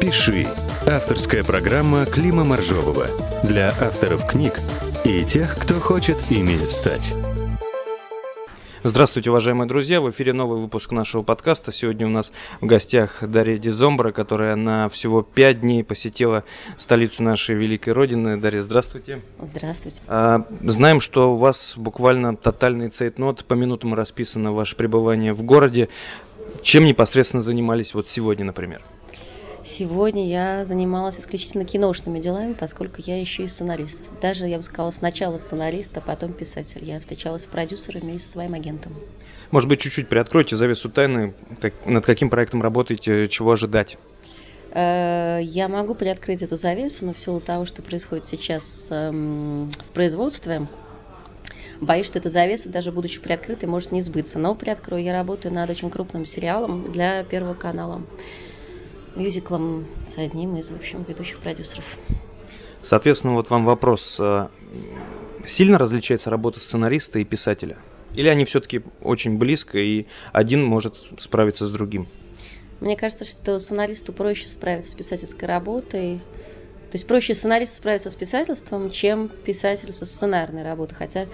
«Пиши» – авторская программа Клима Моржового для авторов книг и тех, кто хочет ими стать. Здравствуйте, уважаемые друзья! В эфире новый выпуск нашего подкаста. Сегодня у нас в гостях Дарья Дизомбра, которая на всего пять дней посетила столицу нашей великой родины. Дарья, здравствуйте! Здравствуйте! А, знаем, что у вас буквально тотальный цейтнот, по минутам расписано ваше пребывание в городе. Чем непосредственно занимались вот сегодня, например? Сегодня я занималась исключительно киношными делами, поскольку я еще и сценарист. Даже, я бы сказала, сначала сценарист, а потом писатель. Я встречалась с продюсерами и со своим агентом. Может быть, чуть-чуть приоткройте завесу тайны, как, над каким проектом работаете, чего ожидать? Э, я могу приоткрыть эту завесу, но в силу того, что происходит сейчас эм, в производстве, боюсь, что эта завеса, даже будучи приоткрытой, может не сбыться. Но приоткрою, я работаю над очень крупным сериалом для Первого канала мюзиклом с одним из, в общем, ведущих продюсеров. Соответственно, вот вам вопрос. Э, сильно различается работа сценариста и писателя? Или они все-таки очень близко, и один может справиться с другим? Мне кажется, что сценаристу проще справиться с писательской работой. То есть проще сценаристу справиться с писательством, чем писателю со сценарной работой. Хотя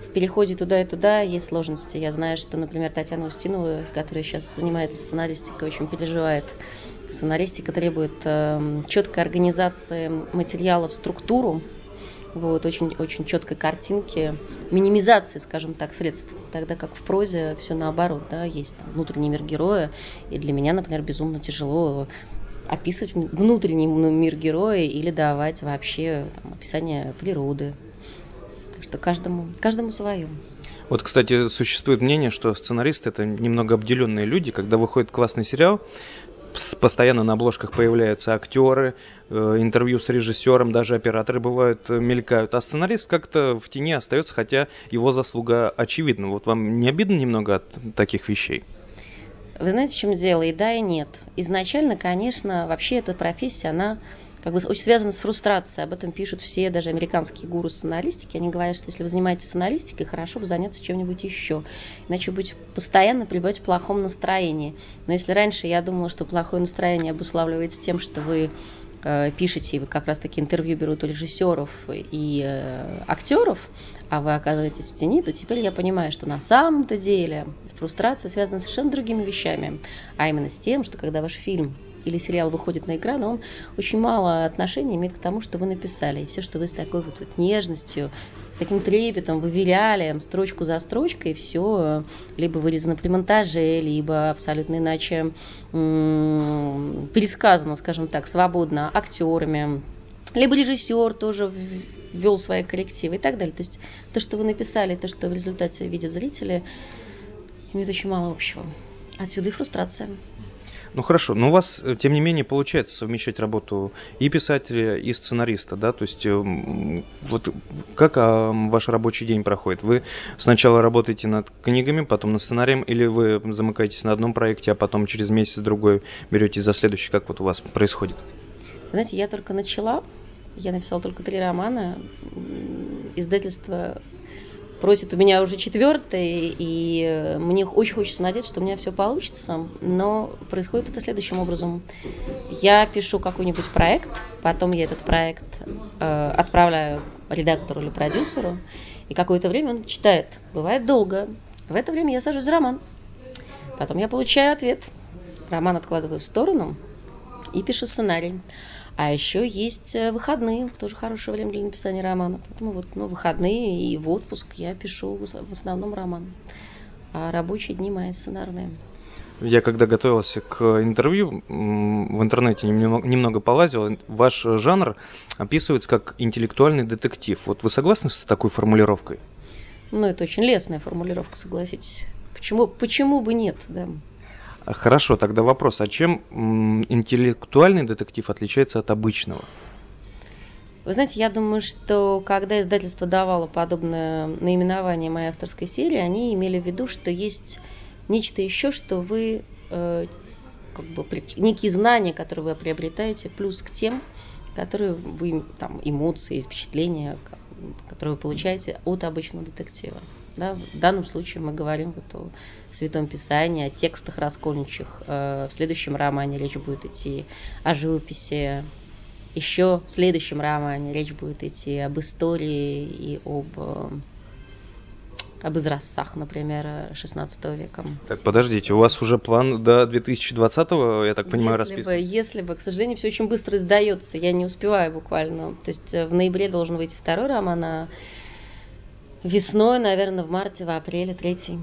в переходе туда и туда есть сложности. Я знаю, что, например, Татьяна Устинова, которая сейчас занимается сценаристикой, очень переживает Сценаристика требует э, четкой организации материала в структуру, вот, очень, очень четкой картинки, минимизации, скажем так, средств, тогда как в прозе все наоборот, да, есть там, внутренний мир героя, и для меня, например, безумно тяжело описывать внутренний мир героя или давать вообще там, описание природы, что каждому, каждому свое. Вот, кстати, существует мнение, что сценаристы это немного обделенные люди. Когда выходит классный сериал, постоянно на обложках появляются актеры, э, интервью с режиссером, даже операторы бывают э, мелькают, а сценарист как-то в тени остается, хотя его заслуга очевидна. Вот вам не обидно немного от таких вещей? Вы знаете, в чем дело? И да, и нет. Изначально, конечно, вообще эта профессия, она как бы очень связано с фрустрацией. Об этом пишут все, даже американские гуру сценаристики. Они говорят, что если вы занимаетесь сценаристикой, хорошо бы заняться чем-нибудь еще. Иначе быть постоянно пребывать в плохом настроении. Но если раньше я думала, что плохое настроение обуславливается тем, что вы э, пишете, и вот как раз таки интервью берут у режиссеров и э, актеров, а вы оказываетесь в тени, то теперь я понимаю, что на самом-то деле фрустрация связана с совершенно другими вещами, а именно с тем, что когда ваш фильм или сериал выходит на экран, он очень мало отношения имеет к тому, что вы написали. И все, что вы с такой вот, вот нежностью, с таким трепетом выверяли строчку за строчкой, все либо вырезано при монтаже, либо абсолютно иначе м- пересказано, скажем так, свободно актерами, либо режиссер тоже ввел свои коллективы и так далее. То есть то, что вы написали, то, что в результате видят зрители, имеет очень мало общего. Отсюда и фрустрация. Ну хорошо, но у вас, э, тем не менее, получается совмещать работу и писателя, и сценариста, да? То есть э, вот как а, ваш рабочий день проходит? Вы сначала работаете над книгами, потом над сценарием, или вы замыкаетесь на одном проекте, а потом через месяц-другой берете за следующий? Как вот у вас происходит? знаете, я только начала, я написала только три романа, издательство просит у меня уже четвертый, и мне очень хочется надеяться, что у меня все получится, но происходит это следующим образом. Я пишу какой-нибудь проект, потом я этот проект э, отправляю редактору или продюсеру, и какое-то время он читает. Бывает долго. В это время я сажусь за роман. Потом я получаю ответ. Роман откладываю в сторону и пишу сценарий. А еще есть э, выходные, тоже хорошее время для написания романа. Поэтому вот ну, выходные и в отпуск я пишу в основном роман. А рабочие дни мои сценарные. Я когда готовился к интервью, в интернете немного, немного полазил, ваш жанр описывается как интеллектуальный детектив. Вот вы согласны с такой формулировкой? Ну, это очень лестная формулировка, согласитесь. Почему, почему бы нет, да? Хорошо, тогда вопрос, а чем интеллектуальный детектив отличается от обычного? Вы знаете, я думаю, что когда издательство давало подобное наименование моей авторской серии, они имели в виду, что есть нечто еще, что вы, э, как бы, некие знания, которые вы приобретаете, плюс к тем, которые вы, там, эмоции, впечатления, которые вы получаете от обычного детектива. Да? В данном случае мы говорим вот о Святом Писании, о текстах раскольничьих. Э, в следующем романе речь будет идти о живописи. Еще в следующем романе речь будет идти об истории и об э, об изразцах, например, 16 века. Так, подождите, у вас уже план до 2020-го, я так понимаю, если расписан? Бы, если бы, к сожалению, все очень быстро издается, я не успеваю буквально. То есть э, в ноябре должен выйти второй роман, а весной, наверное, в марте, в апреле третий.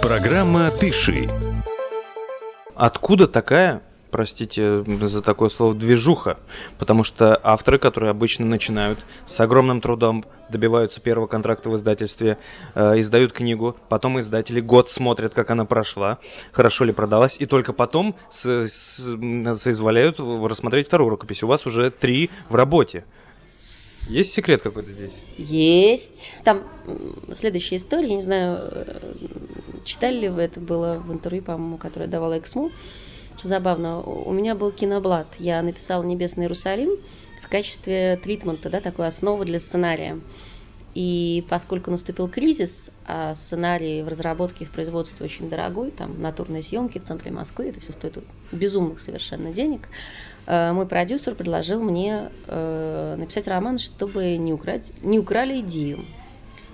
Программа «Пиши». Откуда такая простите за такое слово, движуха, потому что авторы, которые обычно начинают с огромным трудом, добиваются первого контракта в издательстве, э, издают книгу, потом издатели год смотрят, как она прошла, хорошо ли продалась, и только потом с, с, соизволяют рассмотреть вторую рукопись. У вас уже три в работе. Есть секрет какой-то здесь? Есть. Там следующая история, я не знаю, э, читали ли вы, это было в интервью, по-моему, которое давала Эксму что забавно, у меня был киноблат, я написала «Небесный Иерусалим» в качестве тритмента, да, такой основы для сценария. И поскольку наступил кризис, а сценарий в разработке, в производстве очень дорогой, там натурные съемки в центре Москвы, это все стоит безумных совершенно денег, э, мой продюсер предложил мне э, написать роман, чтобы не, украть, не украли идею.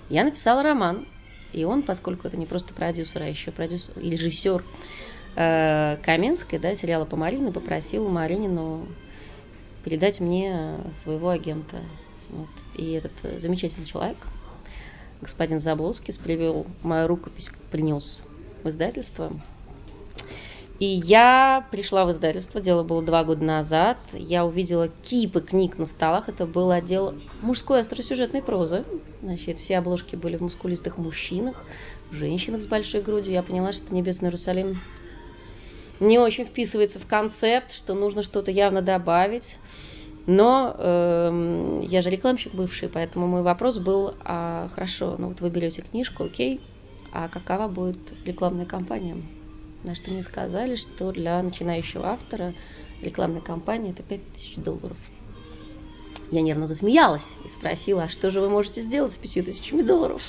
Я написала роман, и он, поскольку это не просто продюсер, а еще продюсер и режиссер, Э, Каменской, да, сериала по Марине, попросил Маринину передать мне своего агента. Вот. И этот замечательный человек, господин Заблоский, привел мою рукопись, принес в издательство. И я пришла в издательство, дело было два года назад. Я увидела кипы книг на столах. Это был отдел мужской остросюжетной прозы. Значит, все обложки были в мускулистых мужчинах, женщинах с большой грудью. Я поняла, что «Небесный Иерусалим» не очень вписывается в концепт, что нужно что-то явно добавить. Но э, я же рекламщик бывший, поэтому мой вопрос был, а, хорошо, ну вот вы берете книжку, окей, а какова будет рекламная кампания? На что мне сказали, что для начинающего автора рекламная кампания это 5000 долларов. Я нервно засмеялась и спросила, а что же вы можете сделать с 5000 долларов?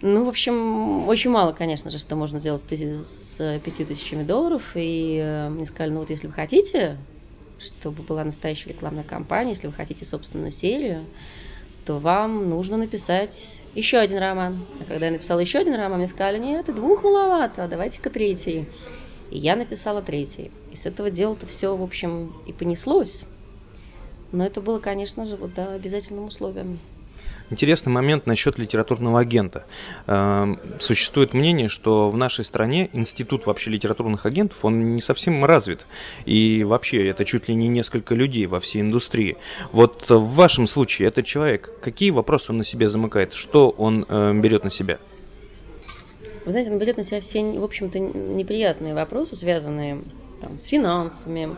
Ну, в общем, очень мало, конечно же, что можно сделать с пятью тысячами долларов. И э, мне сказали, ну вот если вы хотите, чтобы была настоящая рекламная кампания, если вы хотите собственную серию, то вам нужно написать еще один роман. А когда я написала еще один роман, мне сказали, нет, и двух маловато, давайте-ка третий. И я написала третий. И с этого дела-то все, в общем, и понеслось. Но это было, конечно же, вот да, обязательным условием. Интересный момент насчет литературного агента. Эм, существует мнение, что в нашей стране институт вообще литературных агентов, он не совсем развит. И вообще это чуть ли не несколько людей во всей индустрии. Вот в вашем случае этот человек, какие вопросы он на себе замыкает? Что он э, берет на себя? Вы знаете, он берет на себя все, в общем-то, неприятные вопросы, связанные там, с финансами,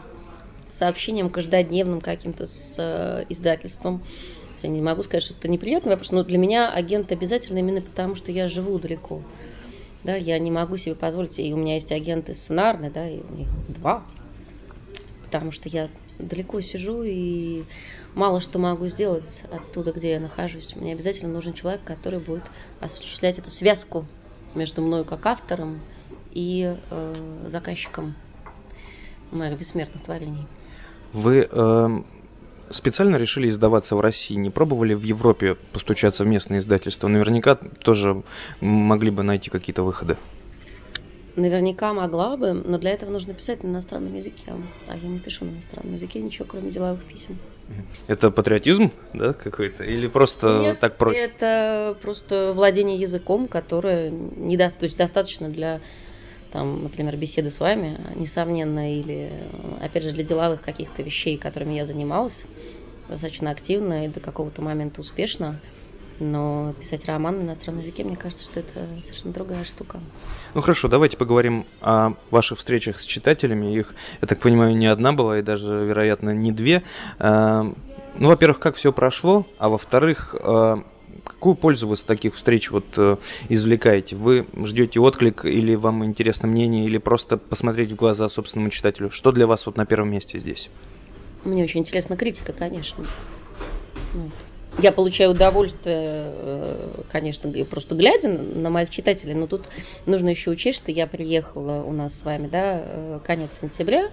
сообщением каждодневным каким-то с э, издательством, я не могу сказать, что это неприятный вопрос, но для меня агент обязательно именно потому, что я живу далеко. Да, я не могу себе позволить, и у меня есть агенты сценарные, да, и у них два, потому что я далеко сижу и мало что могу сделать оттуда, где я нахожусь. Мне обязательно нужен человек, который будет осуществлять эту связку между мной как автором и э, заказчиком моих бессмертных творений. Вы э, специально решили издаваться в России? Не пробовали в Европе постучаться в местные издательства? Наверняка тоже могли бы найти какие-то выходы. Наверняка могла бы, но для этого нужно писать на иностранном языке. А я не пишу на иностранном языке ничего, кроме деловых писем. Это патриотизм, да, какой-то? Или просто Нет, так проще? Это просто владение языком, которое не до... то есть достаточно для там, например, беседы с вами, несомненно, или, опять же, для деловых каких-то вещей, которыми я занималась достаточно активно и до какого-то момента успешно. Но писать роман на иностранном языке, мне кажется, что это совершенно другая штука. Ну хорошо, давайте поговорим о ваших встречах с читателями. Их, я так понимаю, не одна была, и даже, вероятно, не две. А, ну, во-первых, как все прошло, а во-вторых, а, какую пользу вы с таких встреч вот э, извлекаете? Вы ждете отклик или вам интересно мнение, или просто посмотреть в глаза собственному читателю? Что для вас вот на первом месте здесь? Мне очень интересна критика, конечно. Вот. я получаю удовольствие, э, конечно, просто глядя на моих читателей, но тут нужно еще учесть, что я приехала у нас с вами, да, э, конец сентября,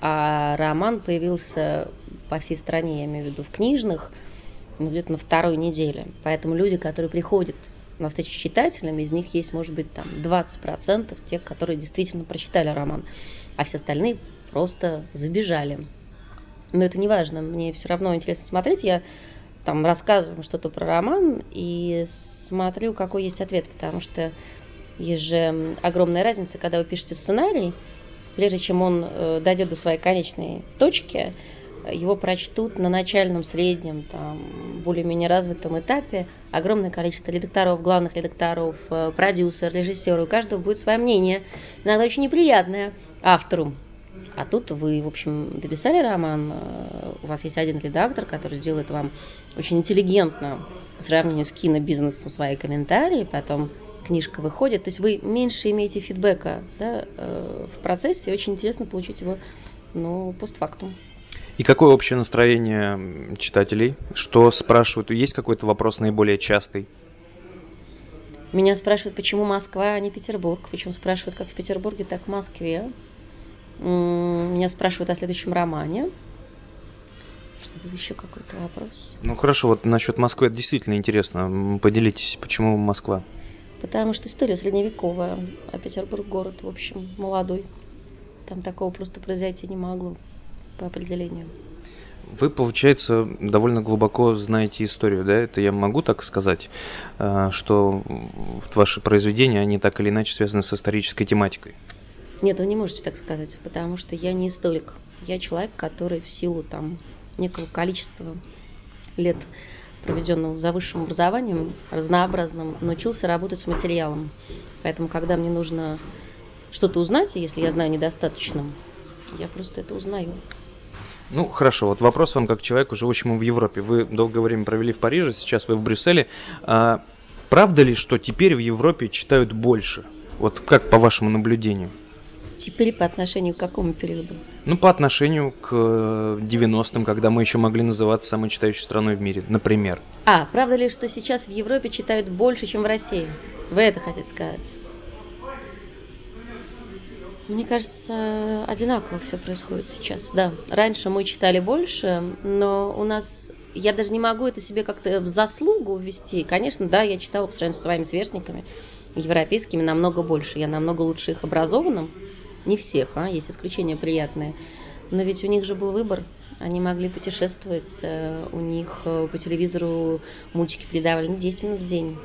а роман появился по всей стране, я имею в виду в книжных, ну, где-то на второй неделе. Поэтому люди, которые приходят на встречу с читателями, из них есть, может быть, там 20% тех, которые действительно прочитали роман, а все остальные просто забежали. Но это не важно, мне все равно интересно смотреть. Я там рассказываю что-то про роман и смотрю, какой есть ответ, потому что есть же огромная разница, когда вы пишете сценарий, прежде чем он э, дойдет до своей конечной точки, его прочтут на начальном, среднем, там, более-менее развитом этапе огромное количество редакторов, главных редакторов, э, продюсер, режиссер, у каждого будет свое мнение, иногда очень неприятное автору. А тут вы, в общем, дописали роман, э, у вас есть один редактор, который сделает вам очень интеллигентно по сравнению с кинобизнесом свои комментарии, потом книжка выходит, то есть вы меньше имеете фидбэка да, э, в процессе, очень интересно получить его ну, постфактум. И какое общее настроение читателей? Что спрашивают? Есть какой-то вопрос наиболее частый? Меня спрашивают, почему Москва, а не Петербург. Причем спрашивают, как в Петербурге, так в Москве. Меня спрашивают о следующем романе. Что был еще какой-то вопрос? Ну хорошо, вот насчет Москвы это действительно интересно. Поделитесь, почему Москва? Потому что история средневековая, а Петербург город, в общем, молодой. Там такого просто произойти не могло по определению. Вы, получается, довольно глубоко знаете историю, да? Это я могу так сказать, э, что ваши произведения, они так или иначе связаны с исторической тематикой? Нет, вы не можете так сказать, потому что я не историк. Я человек, который в силу там некого количества лет, проведенного за высшим образованием, разнообразным, научился работать с материалом. Поэтому, когда мне нужно что-то узнать, если я знаю недостаточно, я просто это узнаю. Ну, хорошо. Вот вопрос вам как человеку, живущему в Европе. Вы долгое время провели в Париже, сейчас вы в Брюсселе. А, правда ли, что теперь в Европе читают больше? Вот как по вашему наблюдению? Теперь по отношению к какому периоду? Ну, по отношению к 90-м, когда мы еще могли называться самой читающей страной в мире, например. А, правда ли, что сейчас в Европе читают больше, чем в России? Вы это хотите сказать? Мне кажется, одинаково все происходит сейчас, да. Раньше мы читали больше, но у нас... Я даже не могу это себе как-то в заслугу ввести. Конечно, да, я читала по сравнению со своими сверстниками, европейскими, намного больше. Я намного лучше их образованным, не всех, а, есть исключения приятные. Но ведь у них же был выбор. Они могли путешествовать, э, у них э, по телевизору мультики передавали 10 минут в день.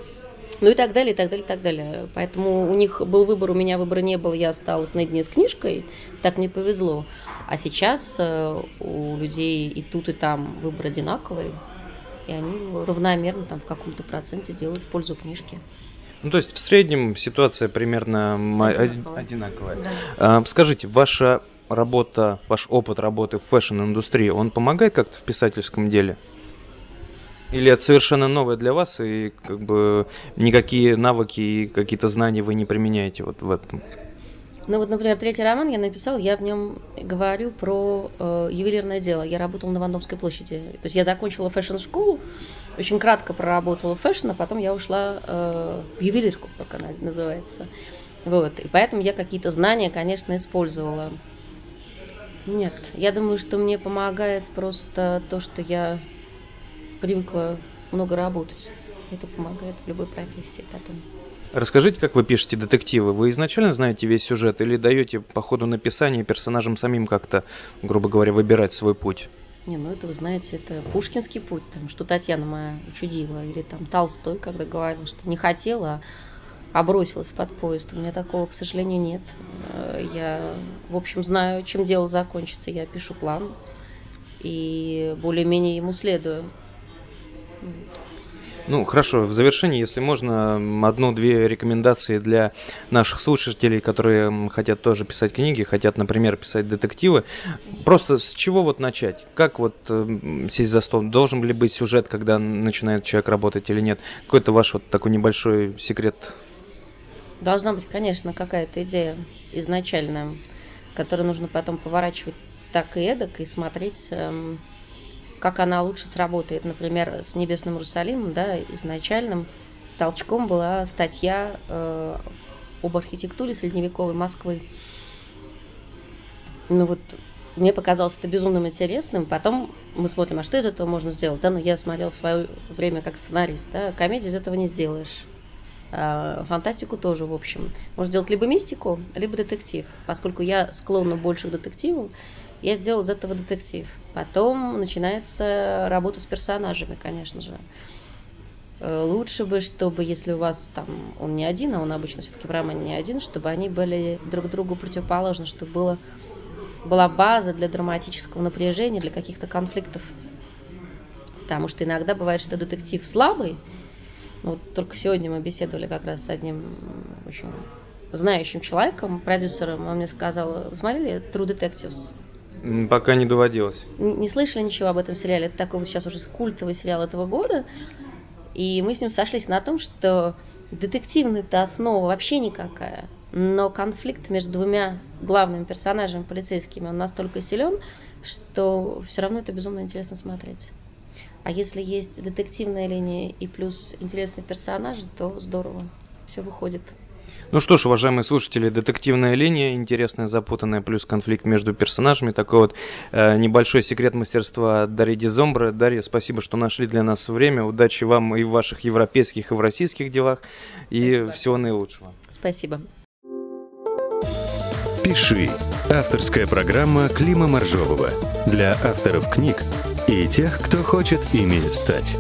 Ну и так далее, и так далее, и так далее. Поэтому у них был выбор, у меня выбора не было, я осталась наедине с книжкой, так мне повезло. А сейчас э, у людей и тут, и там выбор одинаковый, и они равномерно там в каком-то проценте делают в пользу книжки. Ну, то есть в среднем ситуация примерно одинаковая. одинаковая. Да. А, скажите, ваша работа, ваш опыт работы в фэшн-индустрии, он помогает как-то в писательском деле? Или это совершенно новое для вас, и как бы никакие навыки и какие-то знания вы не применяете вот в этом? Ну вот, например, третий роман я написала, я в нем говорю про э, ювелирное дело. Я работала на Вандомской площади. То есть я закончила фэшн-школу, очень кратко проработала фэшн, а потом я ушла э, в ювелирку, как она называется. Вот. И поэтому я какие-то знания, конечно, использовала. Нет, я думаю, что мне помогает просто то, что я привыкла много работать. Это помогает в любой профессии потом. Расскажите, как вы пишете детективы? Вы изначально знаете весь сюжет или даете по ходу написания персонажам самим как-то, грубо говоря, выбирать свой путь? Не, ну это, вы знаете, это пушкинский путь, там, что Татьяна моя учудила, или там Толстой, когда говорил, что не хотела, а бросилась под поезд. У меня такого, к сожалению, нет. Я, в общем, знаю, чем дело закончится. Я пишу план и более-менее ему следую. Ну, хорошо, в завершении, если можно, одну-две рекомендации для наших слушателей, которые хотят тоже писать книги, хотят, например, писать детективы. Просто с чего вот начать? Как вот э, сесть за стол? Должен ли быть сюжет, когда начинает человек работать или нет? Какой-то ваш вот такой небольшой секрет? Должна быть, конечно, какая-то идея изначальная, которую нужно потом поворачивать так и эдак и смотреть, эм, как она лучше сработает. Например, с «Небесным Иерусалимом», да, изначальным толчком была статья э, об архитектуре средневековой Москвы. Ну вот мне показалось это безумно интересным. Потом мы смотрим, а что из этого можно сделать? Да, ну я смотрел в свое время как сценарист, да, комедию из этого не сделаешь. А, фантастику тоже, в общем. Можно сделать либо мистику, либо детектив. Поскольку я склонна больше к детективу, я сделал из этого детектив. Потом начинается работа с персонажами, конечно же. Э, лучше бы, чтобы, если у вас там он не один, а он обычно все-таки в романе не один, чтобы они были друг другу противоположны, чтобы было была база для драматического напряжения, для каких-то конфликтов. Потому что иногда бывает, что детектив слабый. Вот только сегодня мы беседовали как раз с одним очень знающим человеком, продюсером. Он мне сказал, смотрели True Detectives? Пока не доводилось. Не слышали ничего об этом сериале. Это такой вот сейчас уже культовый сериал этого года. И мы с ним сошлись на том, что детективная-то основа вообще никакая но конфликт между двумя главными персонажами полицейскими, он настолько силен, что все равно это безумно интересно смотреть. А если есть детективная линия и плюс интересные персонажи, то здорово, все выходит. Ну что ж, уважаемые слушатели, детективная линия, интересная, запутанная, плюс конфликт между персонажами. Такой вот э, небольшой секрет мастерства Дарьи Дизомбра. Дарья, спасибо, что нашли для нас время. Удачи вам и в ваших европейских, и в российских делах. И спасибо. всего наилучшего. Спасибо. «Пиши» – авторская программа Клима Моржового для авторов книг и тех, кто хочет ими стать.